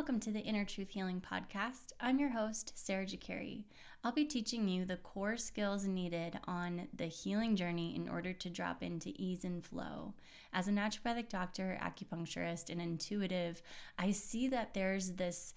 Welcome to the Inner Truth Healing Podcast. I'm your host, Sarah Ghekiere. I'll be teaching you the core skills needed on the healing journey in order to drop into ease and flow. As a naturopathic doctor, acupuncturist, and intuitive, I see that there's this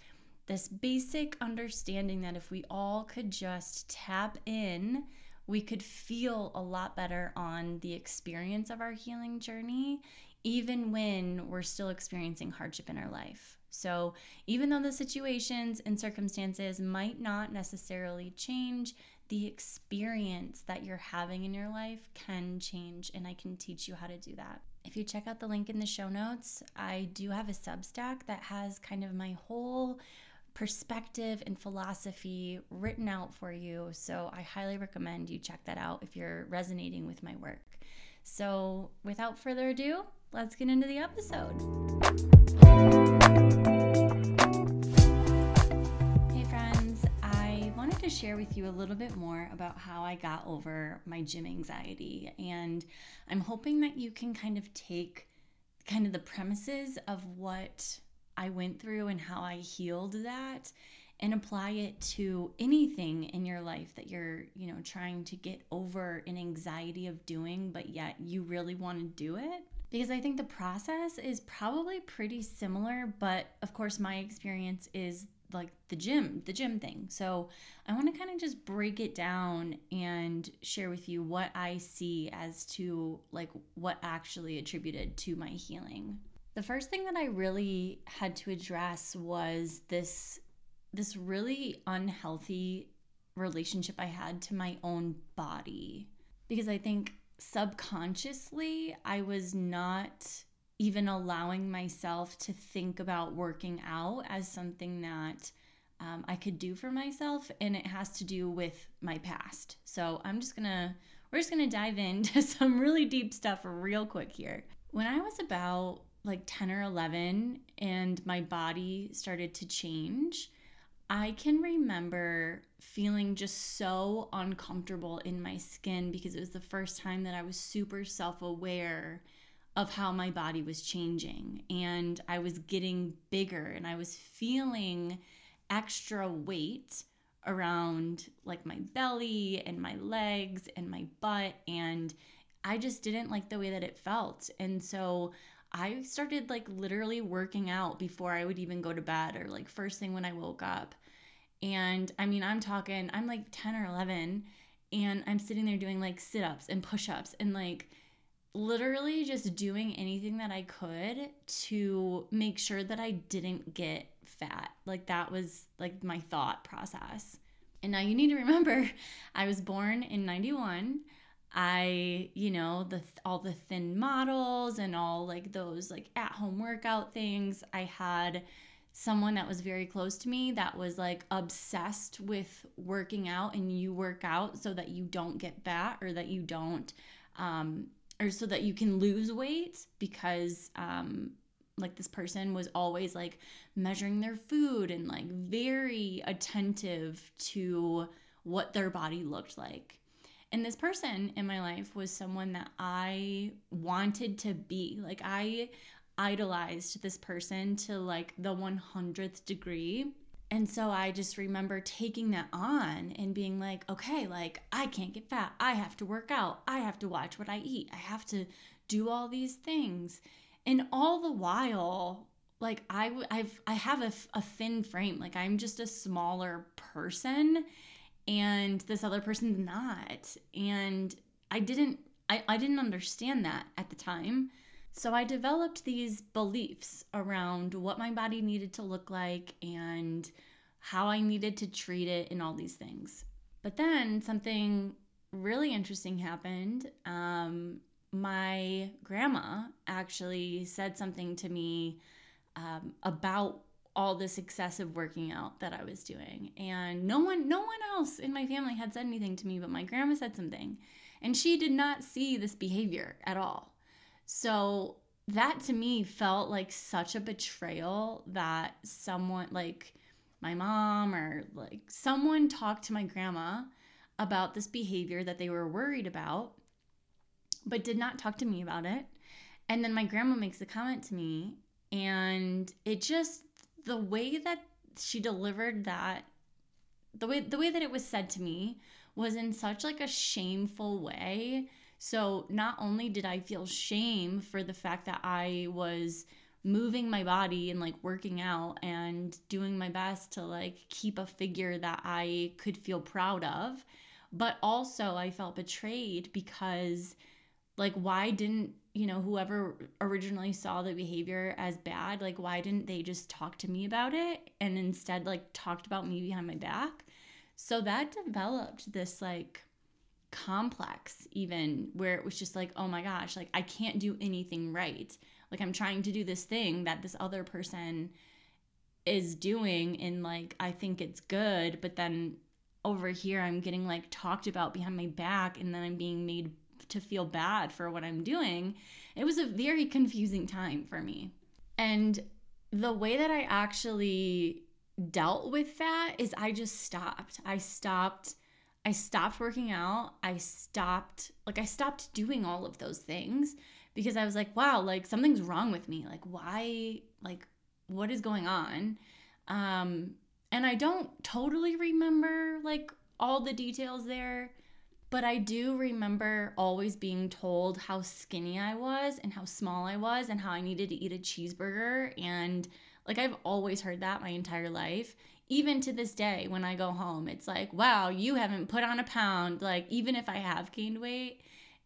this basic understanding that if we all could just tap in we could feel a lot better on the experience of our healing journey, even when we're still experiencing hardship in our life. So, even though the situations and circumstances might not necessarily change, the experience that you're having in your life can change, and I can teach you how to do that. If you check out the link in the show notes, I do have a Substack that has kind of my whole perspective and philosophy written out for you. So I highly recommend you check that out if you're resonating with my work. So without further ado, let's get into the episode. Hey, friends, I wanted to share with you a little bit more about how I got over my gym anxiety. And I'm hoping that you can kind of take kind of the premises of what I went through and how I healed that and apply it to anything in your life that you're, you know, trying to get over an anxiety of doing, but yet you really want to do it. Because I think the process is probably pretty similar, but of course, my experience is like the gym, the gym thing. So I want to kind of just break it down and share with you what I see as to like what actually attributed to my healing. The first thing that I really had to address was this this really unhealthy relationship I had to my own body because I think subconsciously I was not even allowing myself to think about working out as something that um, I could do for myself, and it has to do with my past. So I'm just gonna, we're just gonna dive into some really deep stuff real quick here. When I was about like 10 or 11 and my body started to change, I can remember feeling just so uncomfortable in my skin because it was the first time that I was super self aware of how my body was changing. And I was getting bigger and I was feeling extra weight around like my belly and my legs and my butt. And I just didn't like the way that it felt. And so I started like literally working out before I would even go to bed or like first thing when I woke up. And I mean, I'm talking, I'm like 10 or 11, and I'm sitting there doing like sit ups and push ups and like literally just doing anything that I could to make sure that I didn't get fat. Like that was like my thought process. And now you need to remember, I was born in 91. I, you know, the all the thin models and all like those like at-home workout things. I had someone that was very close to me that was like obsessed with working out and you work out so that you don't get fat or that you don't um or so that you can lose weight because um like this person was always like measuring their food and like very attentive to what their body looked like and this person in my life was someone that I wanted to be. Like I idolized this person to like the 100th degree. And so I just remember taking that on and being like, okay, like I can't get fat. I have to work out. I have to watch what I eat. I have to do all these things. And all the while, like I I've I have a, a thin frame. Like I'm just a smaller person and this other person's not and i didn't I, I didn't understand that at the time so i developed these beliefs around what my body needed to look like and how i needed to treat it and all these things but then something really interesting happened um, my grandma actually said something to me um, about all this excessive working out that I was doing. And no one no one else in my family had said anything to me, but my grandma said something. And she did not see this behavior at all. So that to me felt like such a betrayal that someone like my mom or like someone talked to my grandma about this behavior that they were worried about but did not talk to me about it. And then my grandma makes a comment to me and it just the way that she delivered that the way the way that it was said to me was in such like a shameful way. So not only did I feel shame for the fact that I was moving my body and like working out and doing my best to like keep a figure that I could feel proud of, but also I felt betrayed because like why didn't you know whoever originally saw the behavior as bad like why didn't they just talk to me about it and instead like talked about me behind my back? So that developed this like complex even where it was just like oh my gosh like i can't do anything right like i'm trying to do this thing that this other person is doing and like i think it's good but then over here i'm getting like talked about behind my back and then i'm being made to feel bad for what I'm doing. It was a very confusing time for me. And the way that I actually dealt with that is I just stopped. I stopped I stopped working out. I stopped like I stopped doing all of those things because I was like, wow, like something's wrong with me. Like why like what is going on? Um and I don't totally remember like all the details there but I do remember always being told how skinny I was and how small I was and how I needed to eat a cheeseburger. And like I've always heard that my entire life. Even to this day, when I go home, it's like, wow, you haven't put on a pound. Like, even if I have gained weight,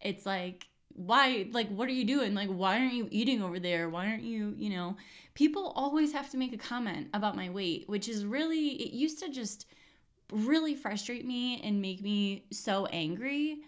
it's like, why, like, what are you doing? Like, why aren't you eating over there? Why aren't you, you know? People always have to make a comment about my weight, which is really, it used to just, really frustrate me and make me so angry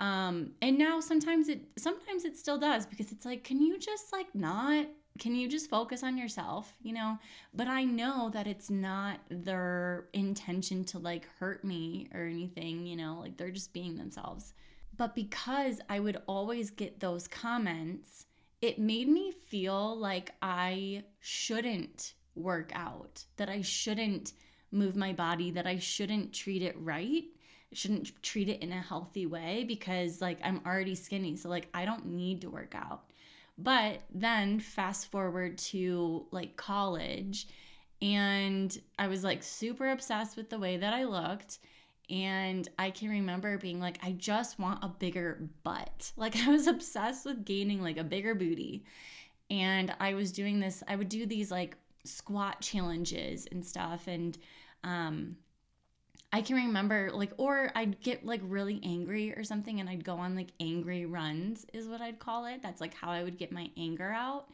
um and now sometimes it sometimes it still does because it's like can you just like not can you just focus on yourself you know but i know that it's not their intention to like hurt me or anything you know like they're just being themselves but because i would always get those comments it made me feel like i shouldn't work out that i shouldn't move my body that I shouldn't treat it right. Shouldn't treat it in a healthy way because like I'm already skinny. So like I don't need to work out. But then fast forward to like college and I was like super obsessed with the way that I looked. And I can remember being like, I just want a bigger butt. Like, I was obsessed with gaining like a bigger booty. And I was doing this, I would do these like squat challenges and stuff. And um, I can remember like, or I'd get like really angry or something and I'd go on like angry runs, is what I'd call it. That's like how I would get my anger out.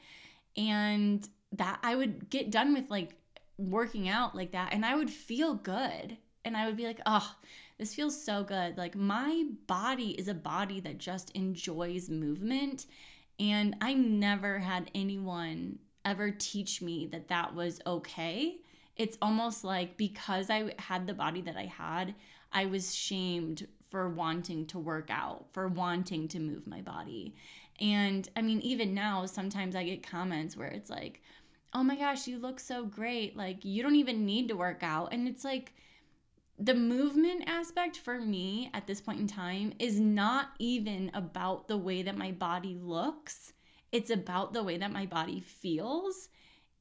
And that I would get done with like working out like that and I would feel good. And I would be like, oh, this feels so good. Like my body is a body that just enjoys movement. And I never had anyone ever teach me that that was okay it's almost like because I had the body that I had, I was shamed for wanting to work out, for wanting to move my body. And I mean, even now, sometimes I get comments where it's like, oh my gosh, you look so great. Like, you don't even need to work out. And it's like, the movement aspect for me at this point in time is not even about the way that my body looks, it's about the way that my body feels.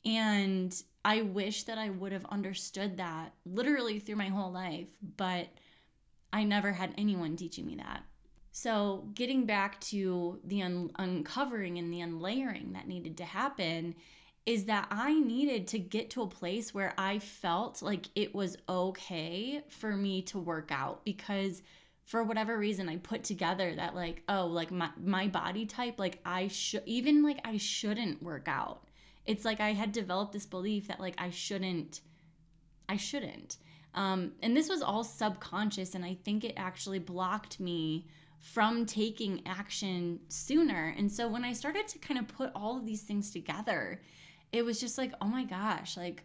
And I wish that I would have understood that literally through my whole life, but I never had anyone teaching me that. So, getting back to the un- uncovering and the unlayering that needed to happen is that I needed to get to a place where I felt like it was okay for me to work out because for whatever reason I put together that like oh like my my body type like I should even like I shouldn't work out it's like I had developed this belief that like I shouldn't I shouldn't. Um, and this was all subconscious and I think it actually blocked me from taking action sooner. And so when I started to kind of put all of these things together, it was just like, oh my gosh, like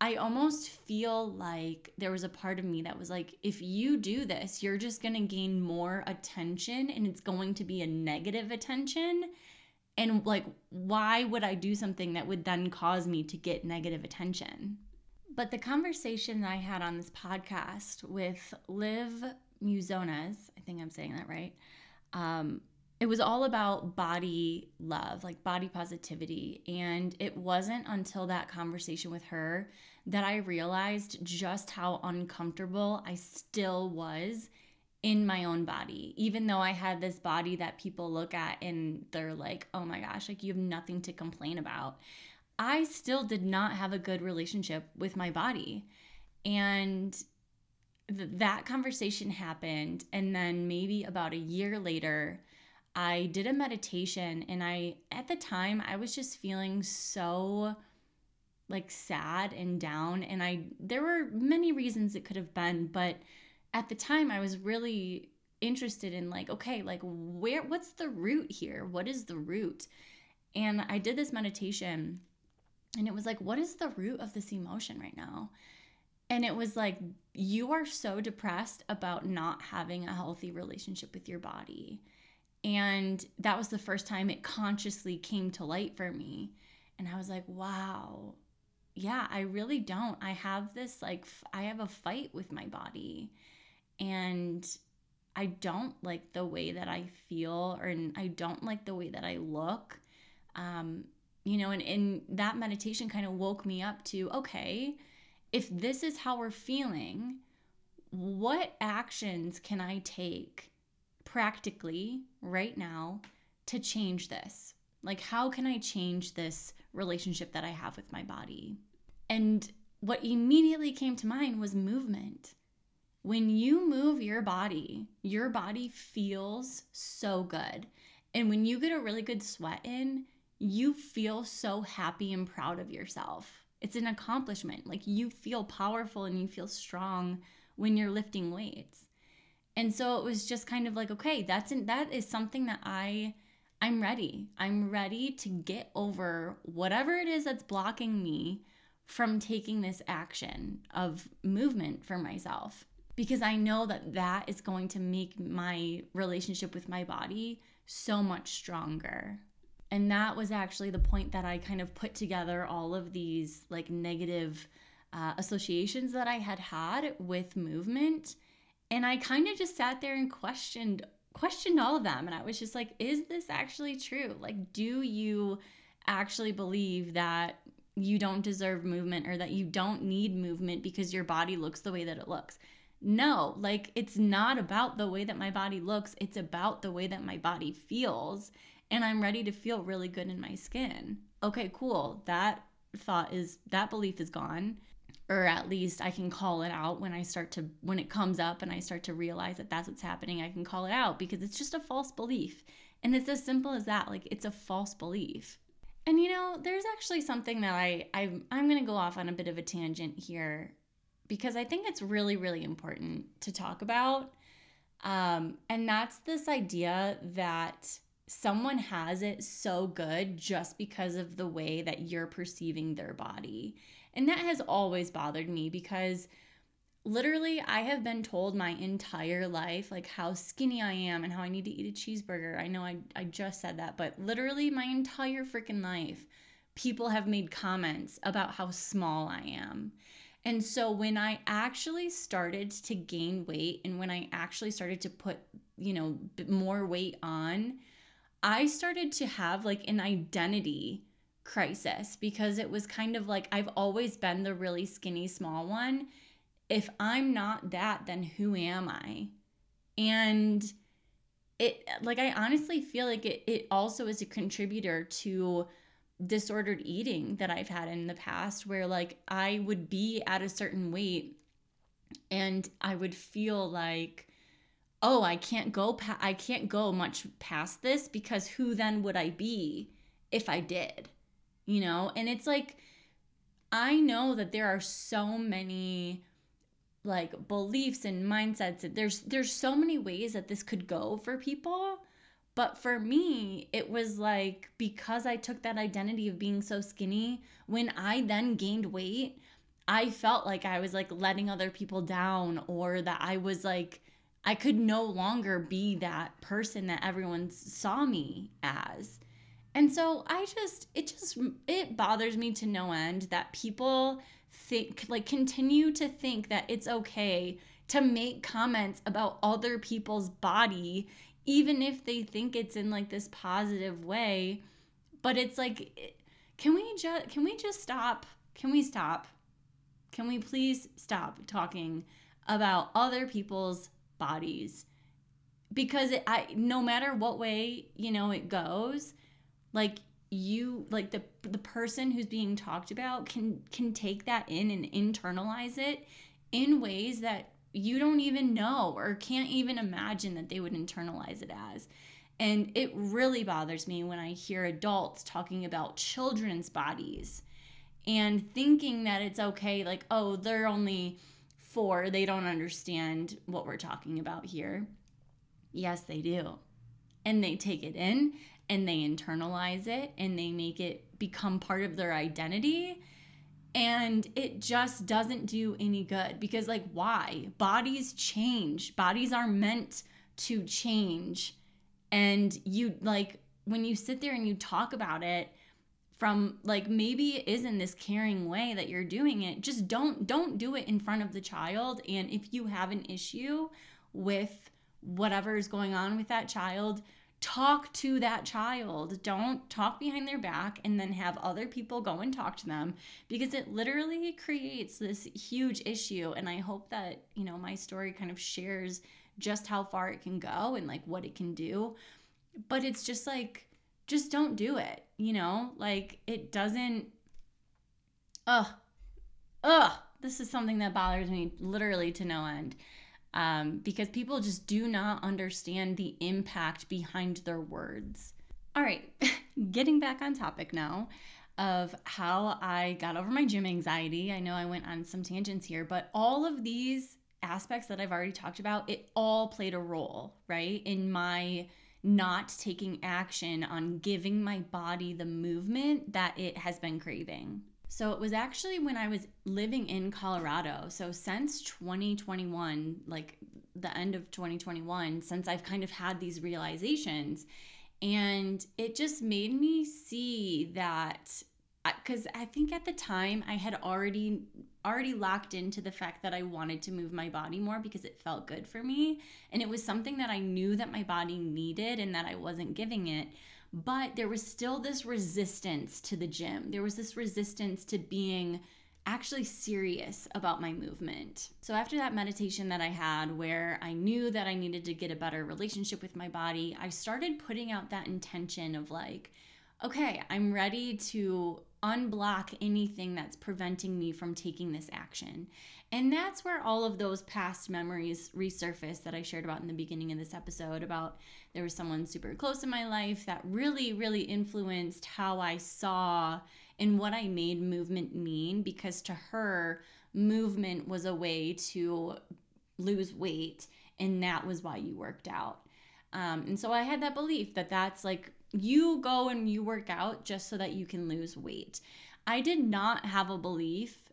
I almost feel like there was a part of me that was like, if you do this, you're just going to gain more attention and it's going to be a negative attention and like why would i do something that would then cause me to get negative attention but the conversation that i had on this podcast with liv muzonas i think i'm saying that right um, it was all about body love, like body positivity. And it wasn't until that conversation with her that I realized just how uncomfortable I still was in my own body, even though I had this body that people look at and they're like, oh my gosh, like you have nothing to complain about. I still did not have a good relationship with my body. And th- that conversation happened. And then maybe about a year later, I did a meditation. And I, at the time, I was just feeling so like sad and down. And I, there were many reasons it could have been, but at the time, I was really interested in like, okay, like where, what's the root here? What is the root? And I did this meditation and it was like, what is the root of this emotion right now? And it was like, you are so depressed about not having a healthy relationship with your body. And that was the first time it consciously came to light for me. And I was like, wow, yeah, I really don't. I have this, like, I have a fight with my body. And I don't like the way that I feel, or I don't like the way that I look. Um, you know, and, and that meditation kind of woke me up to okay, if this is how we're feeling, what actions can I take practically right now to change this? Like, how can I change this relationship that I have with my body? And what immediately came to mind was movement. When you move your body, your body feels so good. And when you get a really good sweat in, you feel so happy and proud of yourself. It's an accomplishment. Like you feel powerful and you feel strong when you're lifting weights. And so it was just kind of like, okay, that's in, that is something that I I'm ready. I'm ready to get over whatever it is that's blocking me from taking this action of movement for myself because I know that that is going to make my relationship with my body so much stronger. And that was actually the point that I kind of put together all of these like negative uh, associations that I had had with movement. And I kind of just sat there and questioned questioned all of them and I was just like is this actually true? Like do you actually believe that you don't deserve movement or that you don't need movement because your body looks the way that it looks? No, like it's not about the way that my body looks, it's about the way that my body feels and I'm ready to feel really good in my skin. Okay, cool. That thought is that belief is gone or at least I can call it out when I start to when it comes up and I start to realize that that's what's happening. I can call it out because it's just a false belief. And it's as simple as that. Like it's a false belief. And you know, there's actually something that I, I I'm going to go off on a bit of a tangent here because I think it's really really important to talk about. Um, and that's this idea that someone has it so good just because of the way that you're perceiving their body. And that has always bothered me because literally I have been told my entire life like how skinny I am and how I need to eat a cheeseburger. I know I, I just said that, but literally my entire freaking life, people have made comments about how small I am. And so when I actually started to gain weight and when I actually started to put, you know, more weight on, I started to have like an identity crisis because it was kind of like I've always been the really skinny small one. If I'm not that, then who am I? And it like I honestly feel like it it also is a contributor to disordered eating that I've had in the past where like I would be at a certain weight and I would feel like oh, I can't go pa- I can't go much past this because who then would I be if I did? You know? And it's like I know that there are so many like beliefs and mindsets there's there's so many ways that this could go for people but for me it was like because i took that identity of being so skinny when i then gained weight i felt like i was like letting other people down or that i was like I could no longer be that person that everyone saw me as. And so I just, it just, it bothers me to no end that people think, like, continue to think that it's okay to make comments about other people's body, even if they think it's in like this positive way. But it's like, can we just can we just stop? Can we stop? Can we please stop talking about other people's bodies? Because it, I no matter what way, you know, it goes, like you like the the person who's being talked about can can take that in and internalize it in ways that you don't even know or can't even imagine that they would internalize it as. And it really bothers me when I hear adults talking about children's bodies and thinking that it's okay, like, oh, they're only four, they don't understand what we're talking about here. Yes, they do. And they take it in and they internalize it and they make it become part of their identity and it just doesn't do any good because like why? Bodies change. Bodies are meant to change. And you like when you sit there and you talk about it from like maybe it is in this caring way that you're doing it just don't don't do it in front of the child. And if you have an issue with whatever is going on with that child talk to that child. Don't talk behind their back and then have other people go and talk to them because it literally creates this huge issue. And I hope that, you know, my story kind of shares just how far it can go and like what it can do. But it's just like, just don't do it, you know? Like it doesn't, ugh, ugh. This is something that bothers me literally to no end um, because people just do not understand the impact behind their words. All right, getting back on topic now of how I got over my gym anxiety. I know I went on some tangents here, but all of these aspects that I've already talked about, it all played a role, right? In my not taking action on giving my body the movement that it has been craving. So it was actually when I was living in Colorado. So since 2021, like the end of 2021, since I've kind of had these realizations, and it just made me see that uh, because I think at the time I had already already locked into the fact that I wanted to move my body more because it felt good for me and it was something that I knew that my body needed and that I wasn't giving it but there was still this resistance to the gym. There was this resistance to being actually serious about my movement. So, after that meditation that I had, where I knew that I needed to get a better relationship with my body, I started putting out that intention of like, okay, I'm ready to unblock anything that's preventing me from taking this action. And that's where all of those past memories resurface that I shared about in the beginning of this episode about there was someone super close in my life that really, really influenced how I saw and what I made movement mean because to her, movement was a way to lose weight and that was why you worked out. Um, and so I had that belief that that's like you go and you work out just so that you can lose weight. I did not have a belief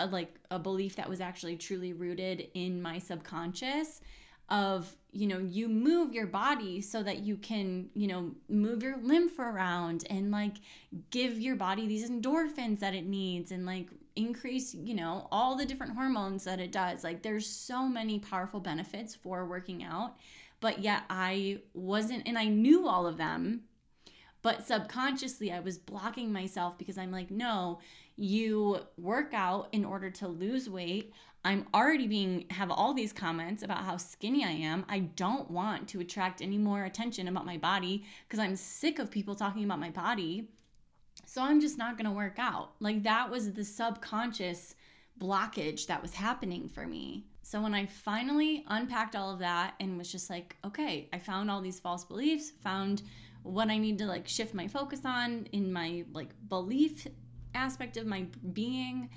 a, like a belief that was actually truly rooted in my subconscious of you know you move your body so that you can you know move your lymph around and like give your body these endorphins that it needs and like increase you know all the different hormones that it does. Like there's so many powerful benefits for working out but yet I wasn't and I knew all of them but subconsciously I was blocking myself because I'm like no you work out in order to lose weight. I'm already being have all these comments about how skinny I am. I don't want to attract any more attention about my body because I'm sick of people talking about my body. So I'm just not going to work out. Like that was the subconscious blockage that was happening for me. So when I finally unpacked all of that and was just like, okay, I found all these false beliefs, found what I need to like shift my focus on in my like belief aspect of my being,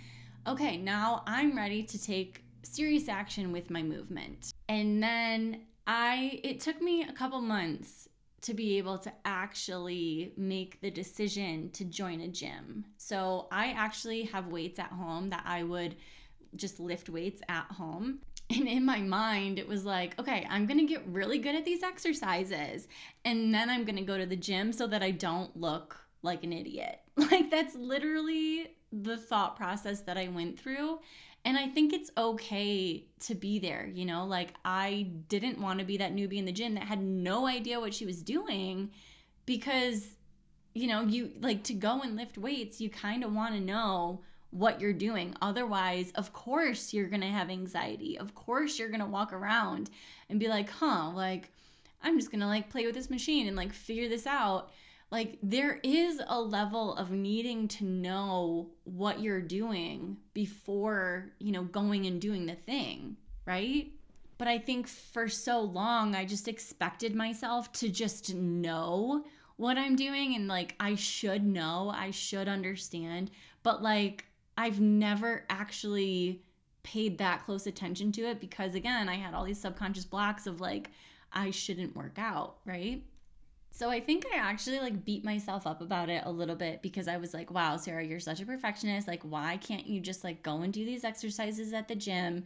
okay, now I'm ready to take serious action with my movement. And then I, it took me a couple months to be able to actually make the decision to join a gym. So I actually have weights at home that I would just lift weights at home. And in my mind, it was like, okay, I'm gonna get really good at these exercises. And then I'm gonna go to the gym so that I don't look like an idiot. Like that's literally the thought process that I went through. And I think it's okay to be there, you know? Like, I didn't want to be that newbie in the gym that had no idea what she was doing because, you know, you like to go and lift weights, you kind of want to know what you're doing. Otherwise, of course, you're going to have anxiety. Of course, you're going to walk around and be like, huh, like, I'm just going to like play with this machine and like figure this out. Like, there is a level of needing to know what you're doing before, you know, going and doing the thing, right? But I think for so long, I just expected myself to just know what I'm doing and like I should know, I should understand. But like, I've never actually paid that close attention to it because again, I had all these subconscious blocks of like I shouldn't work out, right? So I think I actually like beat myself up about it a little bit because I was like, wow, Sarah, you're such a perfectionist. Like, why can't you just like go and do these exercises at the gym?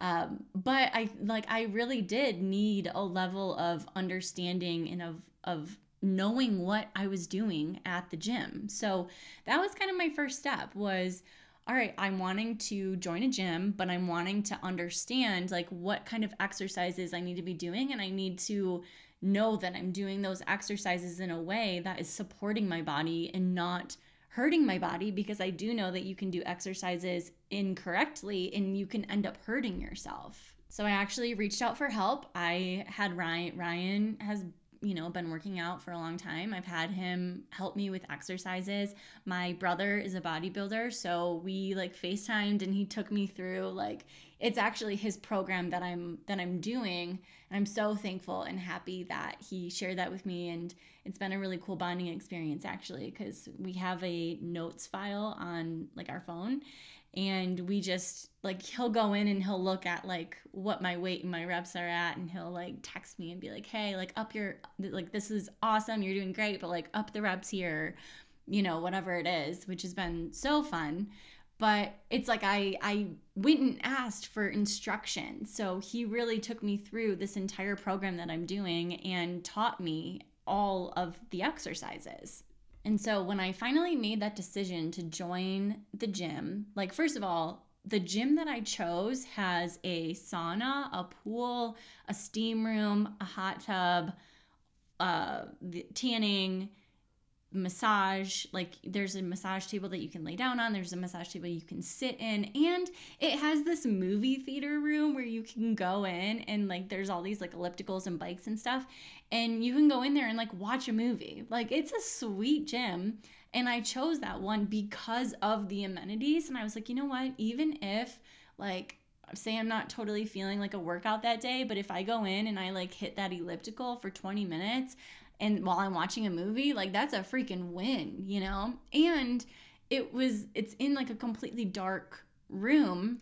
Um, but I like I really did need a level of understanding and of of knowing what I was doing at the gym. So that was kind of my first step was all right, I'm wanting to join a gym, but I'm wanting to understand like what kind of exercises I need to be doing and I need to know that I'm doing those exercises in a way that is supporting my body and not hurting my body because I do know that you can do exercises incorrectly and you can end up hurting yourself. So I actually reached out for help. I had Ryan Ryan has you know, been working out for a long time. I've had him help me with exercises. My brother is a bodybuilder, so we like FaceTimed and he took me through like it's actually his program that I'm that I'm doing. And I'm so thankful and happy that he shared that with me and it's been a really cool bonding experience actually cuz we have a notes file on like our phone and we just like he'll go in and he'll look at like what my weight and my reps are at and he'll like text me and be like hey like up your like this is awesome you're doing great but like up the reps here you know whatever it is which has been so fun. But it's like i i went and asked for instruction. So he really took me through this entire program that i'm doing and taught me all of the exercises and so when I finally made that decision to join the gym, like, first of all, the gym that I chose has a sauna, a pool, a steam room, a hot tub, uh, the tanning, massage like there's a massage table that you can lay down on there's a massage table you can sit in and it has this movie theater room where you can go in and like there's all these like ellipticals and bikes and stuff and you can go in there and like watch a movie. Like it's a sweet gym and I chose that one because of the amenities and I was like you know what even if like say I'm not totally feeling like a workout that day, but if I go in and I like hit that elliptical for 20 minutes, and while I'm watching a movie, like that's a freaking win, you know? And it was it's in like a completely dark room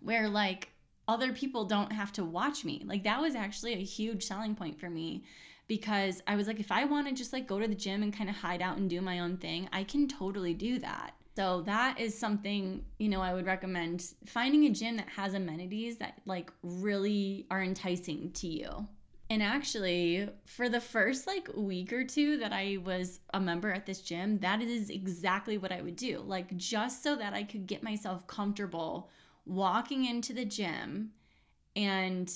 where like other people don't have to watch me. Like that was actually a huge selling point for me because I was like if I want to just like go to the gym and kind of hide out and do my own thing, I can totally do that. So that is something, you know, I would recommend finding a gym that has amenities that like really are enticing to you. And actually, for the first like week or two that I was a member at this gym, that is exactly what I would do. Like just so that I could get myself comfortable walking into the gym and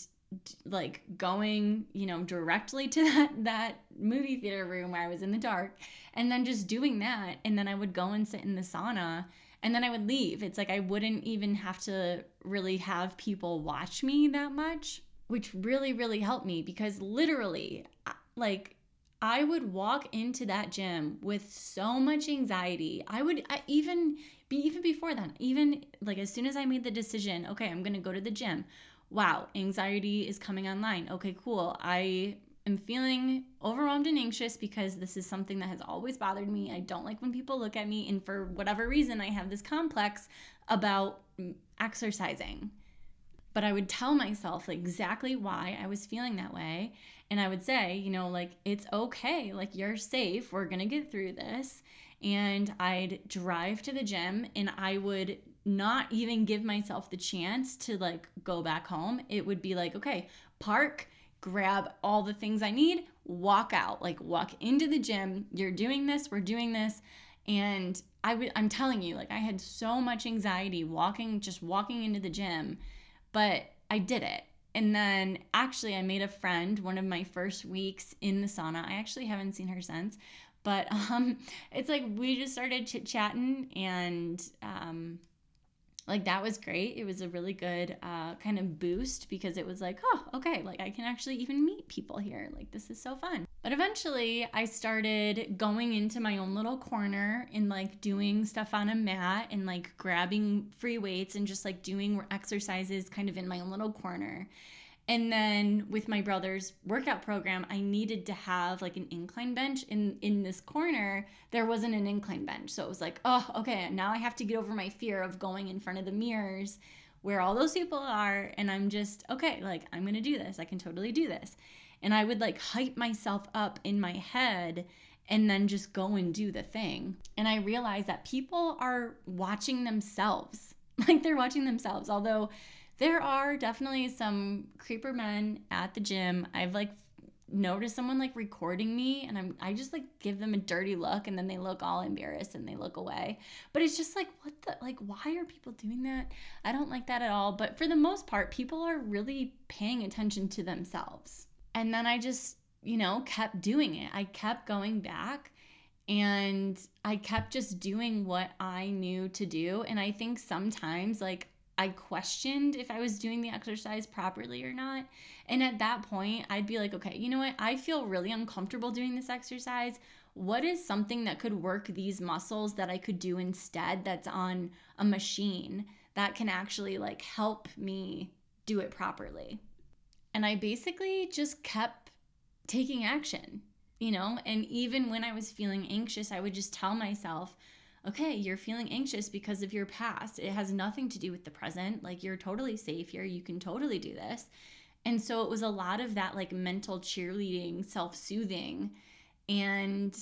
like going, you know, directly to that that movie theater room where I was in the dark and then just doing that and then I would go and sit in the sauna and then I would leave. It's like I wouldn't even have to really have people watch me that much which really, really helped me because literally, like, I would walk into that gym with so much anxiety. I would I even be even before that, even like as soon as I made the decision, okay, I'm going to go to the gym. Wow, anxiety is coming online. Okay, cool. I am feeling overwhelmed and anxious because this is something that has always bothered me. I don't like when people look at me and for whatever reason I have this complex about mm, exercising but I would tell myself exactly why I was feeling that way. And I would say, you know, like, it's okay. Like, you're safe. We're going to get through this. And I'd drive to the gym and I would not even give myself the chance to like go back home. It would be like, okay, park, grab all the things I need, walk out, like, walk into the gym. You're doing this, we're doing this. And I w- I'm telling you, like I had so much anxiety walking, just walking into the gym, but I did it. And then actually, I made a friend one of my first weeks in the sauna. I actually haven't seen her since, but um, it's like we just started chit chatting and um, like that was great. It was a really good uh, kind of boost because it was like, oh, okay, like I can actually even meet people here. Like this is so fun. But eventually I started going into my own little corner and like doing stuff on a mat and like grabbing free weights and just like doing exercises kind of in my own little corner. And then with my brother's workout program, I needed to have like an incline bench in in this corner. There wasn't an incline bench. So it was like, "Oh, okay, now I have to get over my fear of going in front of the mirrors where all those people are and I'm just, okay, like I'm going to do this. I can totally do this." And I would like hype myself up in my head and then just go and do the thing. And I realized that people are watching themselves. Like they're watching themselves. Although there are definitely some creeper men at the gym. I've like noticed someone like recording me and I'm I just like give them a dirty look and then they look all embarrassed and they look away. But it's just like what the like why are people doing that? I don't like that at all, but for the most part people are really paying attention to themselves. And then I just, you know, kept doing it. I kept going back and I kept just doing what I knew to do and I think sometimes like I questioned if I was doing the exercise properly or not. And at that point, I'd be like, okay, you know what? I feel really uncomfortable doing this exercise. What is something that could work these muscles that I could do instead that's on a machine that can actually like help me do it properly? And I basically just kept taking action, you know? And even when I was feeling anxious, I would just tell myself, okay, you're feeling anxious because of your past. It has nothing to do with the present. Like you're totally safe here. You can totally do this. And so it was a lot of that like mental cheerleading, self soothing. And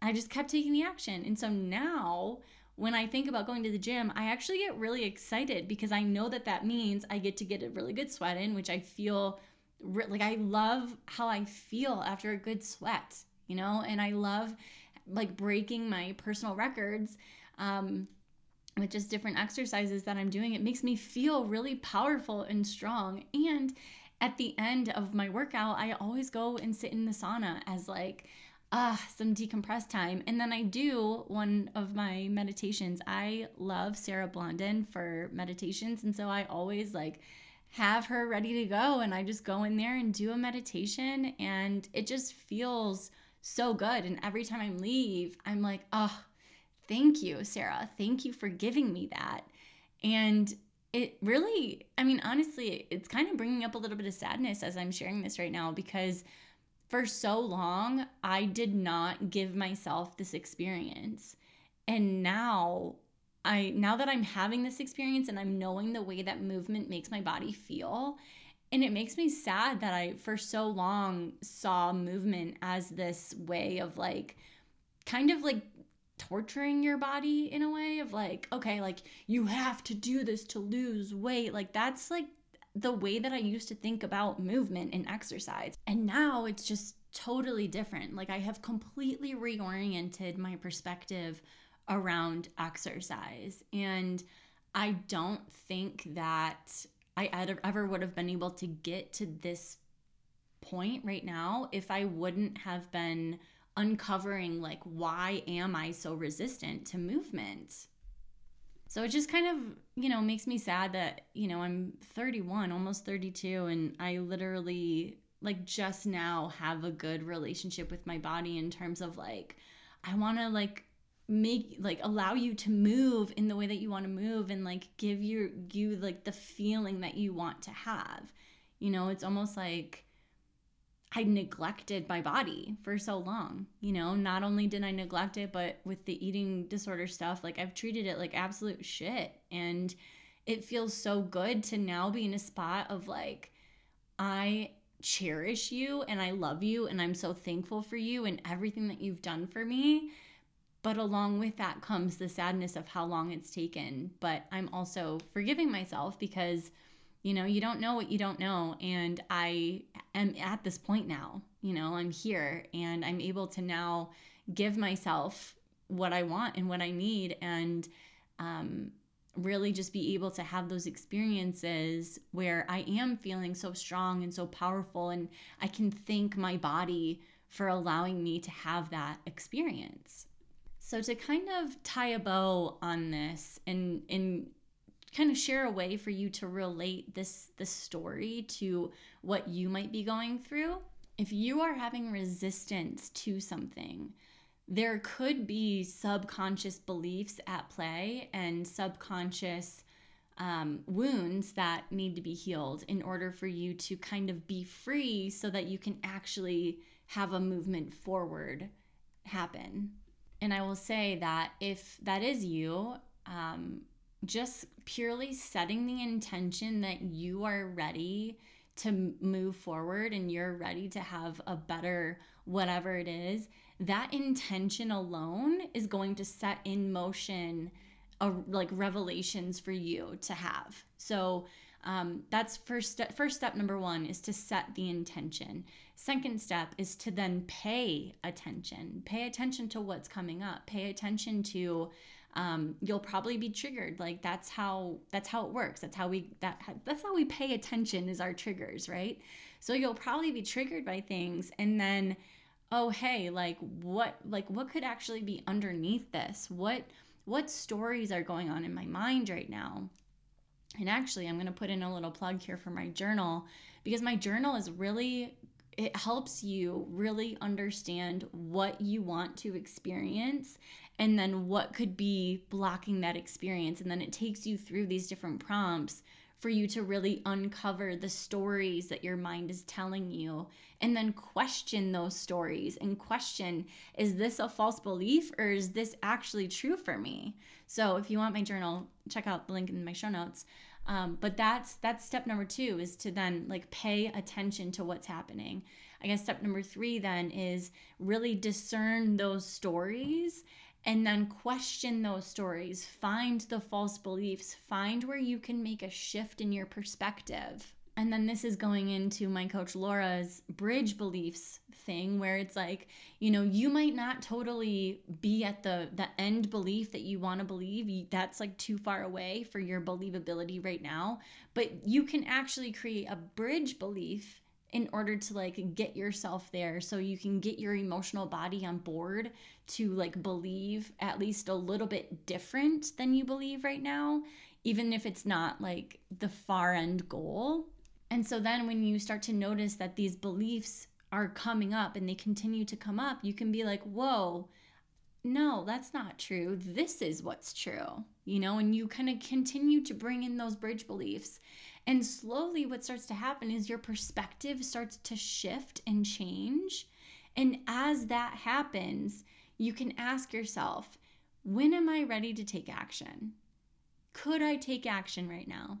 I just kept taking the action. And so now when I think about going to the gym, I actually get really excited because I know that that means I get to get a really good sweat in, which I feel like I love how I feel after a good sweat, you know, and I love like breaking my personal records um, with just different exercises that I'm doing. It makes me feel really powerful and strong. And at the end of my workout, I always go and sit in the sauna as like, ah, uh, some decompressed time. And then I do one of my meditations. I love Sarah Blondin for meditations. And so I always like have her ready to go. And I just go in there and do a meditation. And it just feels so good. And every time I leave, I'm like, oh, thank you, Sarah. Thank you for giving me that. And it really, I mean, honestly, it's kind of bringing up a little bit of sadness as I'm sharing this right now because for so long, I did not give myself this experience. And now, I now that I'm having this experience and I'm knowing the way that movement makes my body feel, and it makes me sad that I, for so long, saw movement as this way of like, kind of like torturing your body in a way of like, okay, like you have to do this to lose weight. Like, that's like the way that I used to think about movement and exercise. And now it's just totally different. Like, I have completely reoriented my perspective around exercise. And I don't think that I ever would have been able to get to this point right now if I wouldn't have been uncovering like why am I so resistant to movement. So it just kind of, you know, makes me sad that, you know, I'm 31, almost 32 and I literally like just now have a good relationship with my body in terms of like I want to like make like allow you to move in the way that you want to move and like give your you like the feeling that you want to have. You know it's almost like i neglected my body for so long you know? Not only did i neglect it but with the eating disorder stuff like i've treated it like absolute shit. And it feels so good to now be in a spot of like i cherish you and i love you and i'm so thankful for you and everything that you've done for me but along with that comes the sadness of how long it's taken. But I'm also forgiving myself because, you know, you don't know what you don't know. And I am at this point now, you know, I'm here and I'm able to now give myself what I want and what I need and um, really just be able to have those experiences where I am feeling so strong and so powerful and I can thank my body for allowing me to have that experience. So to kind of tie a bow on this and and kind of share a way for you to relate this this story to what you might be going through. If you are having resistance to something, there could be subconscious beliefs at play and subconscious um, wounds that need to be healed in order for you to kind of be free so that you can actually have a movement forward happen. And I will say that if that is you, um, just purely setting the intention that you are ready to move forward and you're ready to have a better whatever it is, that intention alone is going to set in motion a, like revelations for you to have. So um, that's first step. First step number one is to set the intention. Second step is to then pay attention. Pay attention to what's coming up. Pay attention to um, you'll probably be triggered like that's how that's how it works that's how we that that's how we pay attention is our triggers right so you'll probably be triggered by things and then oh hey like what like what could actually be underneath this what what stories are going on in my mind right now and actually i'm going to put in a little plug here for my journal because my journal is really it helps you really understand what you want to experience and then what could be blocking that experience. And then it takes you through these different prompts for you to really uncover the stories that your mind is telling you and then question those stories and question is this a false belief or is this actually true for me? So if you want my journal check out the link in my show notes. Um, but that's that's step number two is to then like pay attention to what's happening. I guess step number three then is really discern those stories and then question those stories, find the false beliefs, find where you can make a shift in your perspective. And then this is going into my coach Laura's bridge beliefs thing where it's like, you know, you might not totally be at the the end belief that you want to believe. That's like too far away for your believability right now, but you can actually create a bridge belief in order to like get yourself there so you can get your emotional body on board to like believe at least a little bit different than you believe right now even if it's not like the far end goal and so then when you start to notice that these beliefs are coming up and they continue to come up you can be like whoa no, that's not true. This is what's true, you know, and you kind of continue to bring in those bridge beliefs. And slowly, what starts to happen is your perspective starts to shift and change. And as that happens, you can ask yourself, when am I ready to take action? Could I take action right now?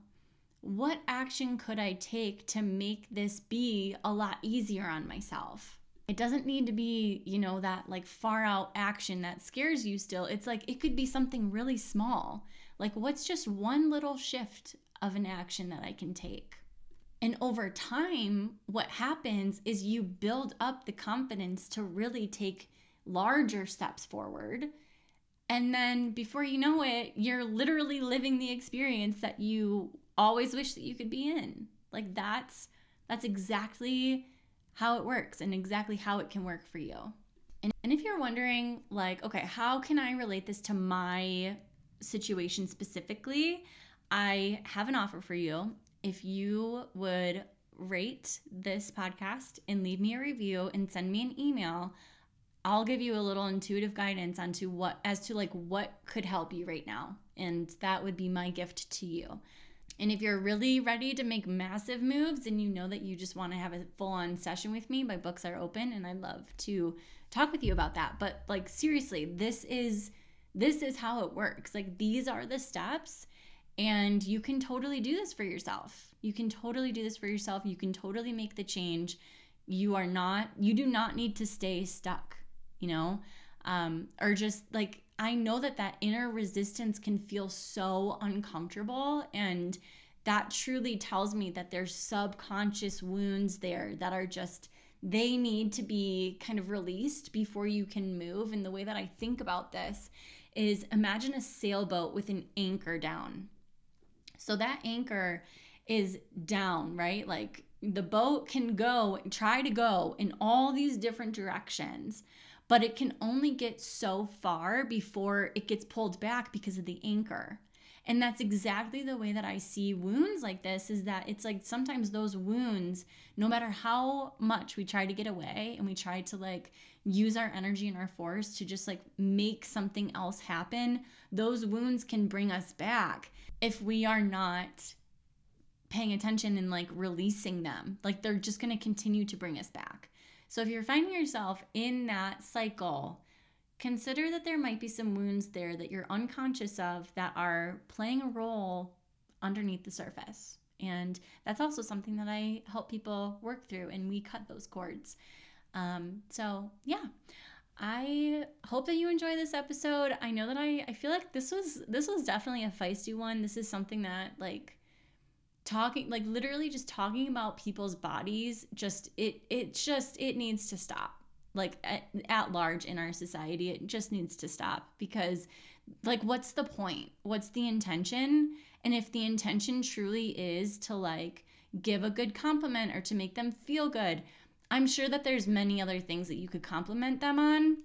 What action could I take to make this be a lot easier on myself? It doesn't need to be, you know, that like far out action that scares you still. It's like it could be something really small. Like, what's just one little shift of an action that I can take. And over time, what happens is you build up the confidence to really take larger steps forward. And then before you know it, you're literally living the experience that you always wish that you could be in. Like that's that's exactly how it works and exactly how it can work for you. And, and if you're wondering like, okay, how can I relate this to my situation specifically? I have an offer for you. If you would rate this podcast and leave me a review and send me an email, I'll give you a little intuitive guidance onto what as to like what could help you right now. And that would be my gift to you. And if you're really ready to make massive moves and you know that you just want to have a full on session with me, my books are open and I'd love to talk with you about that. But like seriously, this is this is how it works. Like these are the steps and you can totally do this for yourself. You can totally do this for yourself. You can totally make the change. You are not, you do not need to stay stuck, you know, um, or just like, I know that that inner resistance can feel so uncomfortable. And that truly tells me that there's subconscious wounds there that are just they need to be kind of released before you can move. And the way that I think about this is imagine a sailboat with an anchor down. So that anchor is down, right? Like the boat can go, try to go in all these different directions, but it can only get so far before it gets pulled back because of the anchor. And that's exactly the way that I see wounds like this is that it's like sometimes those wounds, no matter how much we try to get away and we try to like use our energy and our force to just like make something else happen, those wounds can bring us back if we are not paying attention and like releasing them. Like they're just going to continue to bring us back. So if you're finding yourself in that cycle, consider that there might be some wounds there that you're unconscious of that are playing a role underneath the surface. And that's also something that I help people work through, and we cut those cords. Um, so, yeah. I hope that you enjoy this episode. I know that I, I feel like this was this was definitely a feisty one. This is something that like talking like literally just talking about people's bodies just it it just it needs to stop like at, at large in our society it just needs to stop because like what's the point what's the intention and if the intention truly is to like give a good compliment or to make them feel good i'm sure that there's many other things that you could compliment them on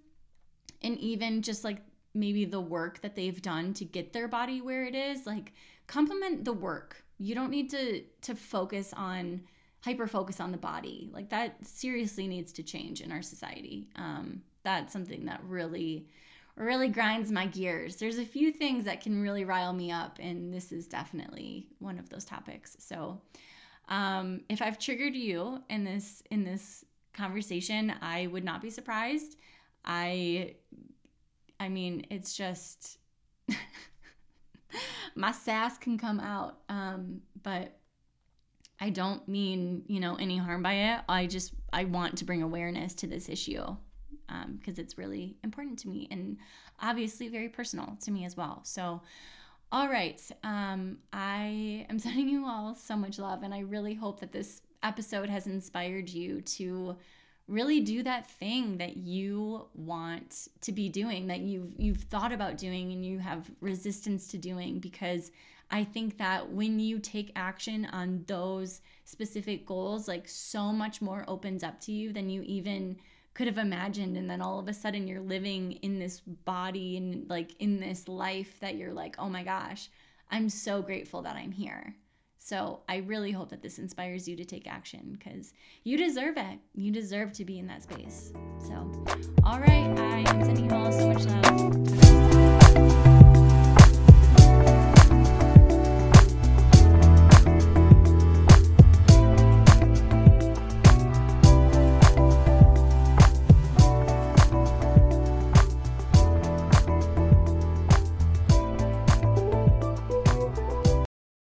and even just like maybe the work that they've done to get their body where it is like compliment the work you don't need to to focus on hyper focus on the body. Like that seriously needs to change in our society. Um, that's something that really, really grinds my gears. There's a few things that can really rile me up, and this is definitely one of those topics. So, um, if I've triggered you in this in this conversation, I would not be surprised. I, I mean, it's just. my sass can come out. Um, but I don't mean, you know, any harm by it. I just I want to bring awareness to this issue because um, it's really important to me and obviously very personal to me as well. So, all right, um, I am sending you all so much love, and I really hope that this episode has inspired you to really do that thing that you want to be doing that you've you've thought about doing and you have resistance to doing because I think that when you take action on those specific goals, like so much more opens up to you than you even could have imagined. And then all of a sudden you're living in this body and like in this life that you're like, oh my gosh, I'm so grateful that I'm here. So I really hope that this inspires you to take action because you deserve it. You deserve to be in that space. So, all right, I am sending you all so much love.